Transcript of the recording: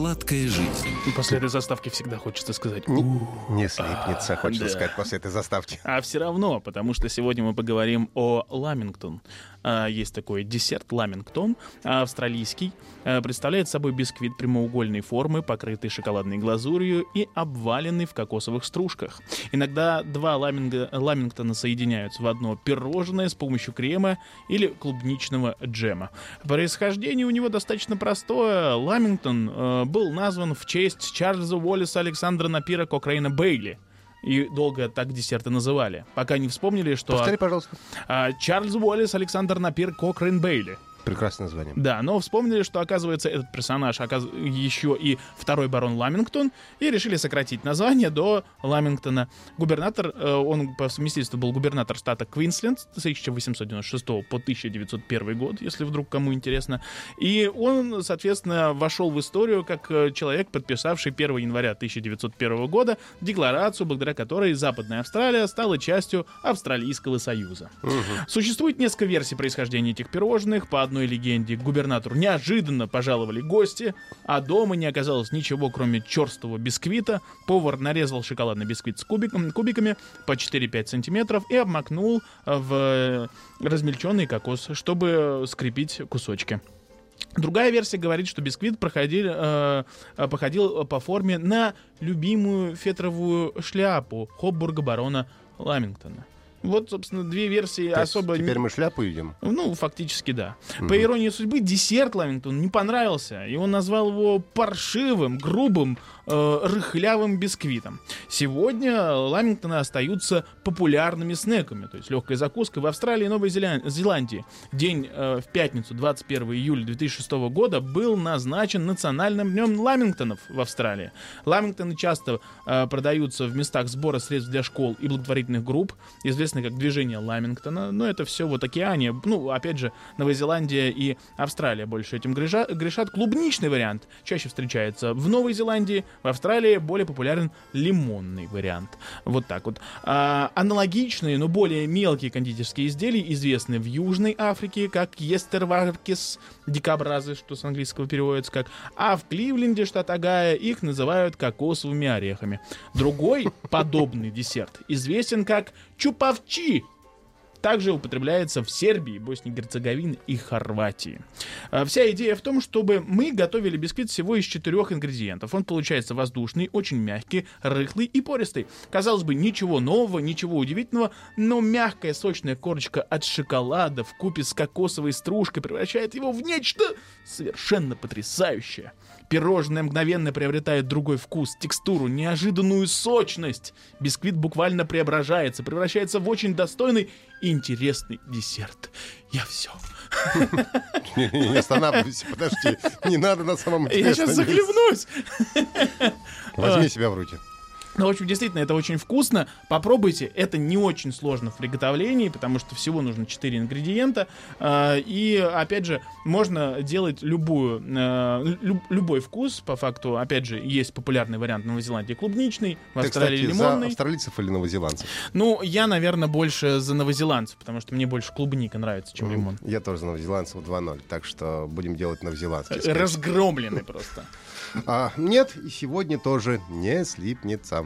Сладкая жизнь. После этой заставки всегда хочется сказать. Не, не слипнется, А, хочется да. сказать после этой заставки. А все равно, потому что сегодня мы поговорим о ламингтон. А, Есть такой десерт ламингтон, а, австралийский. А, Представляет собой бисквит прямоугольной формы, покрытый шоколадной глазурью и обваленный в кокосовых стружках. Иногда два ламинга- ламингтона соединяются в одно пирожное с помощью крема или клубничного джема. Происхождение у него достаточно простое. Ламингтон был назван в честь Чарльза Уоллеса Александра Напира Кокрейна Бейли. И долго так десерты называли. Пока не вспомнили, что Повтори, пожалуйста. а, Чарльз Уоллес Александр Напир Кокрейн Бейли. Прекрасное название. Да, но вспомнили, что, оказывается, этот персонаж оказ- еще и второй барон Ламингтон, и решили сократить название до Ламингтона. Губернатор, э, он по совместительству был губернатор штата Квинсленд с 1896 по 1901 год, если вдруг кому интересно. И он, соответственно, вошел в историю как э, человек, подписавший 1 января 1901 года декларацию, благодаря которой Западная Австралия стала частью Австралийского Союза. Существует несколько версий происхождения этих пирожных. По одной легенде, к губернатору неожиданно пожаловали гости, а дома не оказалось ничего, кроме черстого бисквита. Повар нарезал шоколадный бисквит с кубиком, кубиками по 4-5 сантиметров и обмакнул в размельченный кокос, чтобы скрепить кусочки. Другая версия говорит, что бисквит проходил, э, э, походил по форме на любимую фетровую шляпу Хоббурга барона Ламингтона. Вот, собственно, две версии То особо... Теперь мы шляпу едим. ну, фактически, да. По иронии судьбы, десерт Ламингтон не понравился, и он назвал его паршивым, грубым, э, рыхлявым бисквитом. Сегодня Ламингтоны остаются популярными снеками, то есть легкой закуской в Австралии и Новой Зеландии. День э, в пятницу, 21 июля 2006 года, был назначен национальным днем Ламингтонов в Австралии. Ламингтоны часто э, продаются в местах сбора средств для школ и благотворительных групп, известны как движение Ламингтона, но это все вот океане, ну, опять же, Новая Зеландия и Австралия больше этим греша- грешат. Клубничный вариант чаще встречается в Новой Зеландии, в Австралии более популярен лимонный вариант. Вот так вот. А, аналогичные, но более мелкие кондитерские изделия известны в Южной Африке, как естерваркис, дикобразы, что с английского переводится как, а в Кливленде, штат Огайо, их называют кокосовыми орехами. Другой подобный десерт известен как Tchau! Также употребляется в Сербии, Боснии и Герцеговине и Хорватии. А, Вся идея в том, чтобы мы готовили бисквит всего из четырех ингредиентов. Он получается воздушный, очень мягкий, рыхлый и пористый. Казалось бы, ничего нового, ничего удивительного, но мягкая сочная корочка от шоколада в купе с кокосовой стружкой превращает его в нечто совершенно потрясающее. Пирожное мгновенно приобретает другой вкус, текстуру, неожиданную сочность. Бисквит буквально преображается, превращается в очень достойный интересный десерт. Я все. Не, не, не останавливайся, подожди. Не надо на самом деле. Я сейчас захлебнусь. Возьми себя в руки. Ну, в общем, действительно, это очень вкусно. Попробуйте. Это не очень сложно в приготовлении, потому что всего нужно 4 ингредиента. А, И, опять же, можно делать любую, э, лю- любой вкус. По факту, опять же, есть популярный вариант в Новой Зеландии клубничный, в Ты, Австралии кстати, за лимонный. австралийцев или новозеландцев? Ну, я, наверное, больше за новозеландцев, потому что мне больше клубника нравится, чем лимон. Я тоже за новозеландцев 2-0, так что будем делать новозеландский. скорее Разгромленный просто. А, нет, и сегодня тоже не слипнется.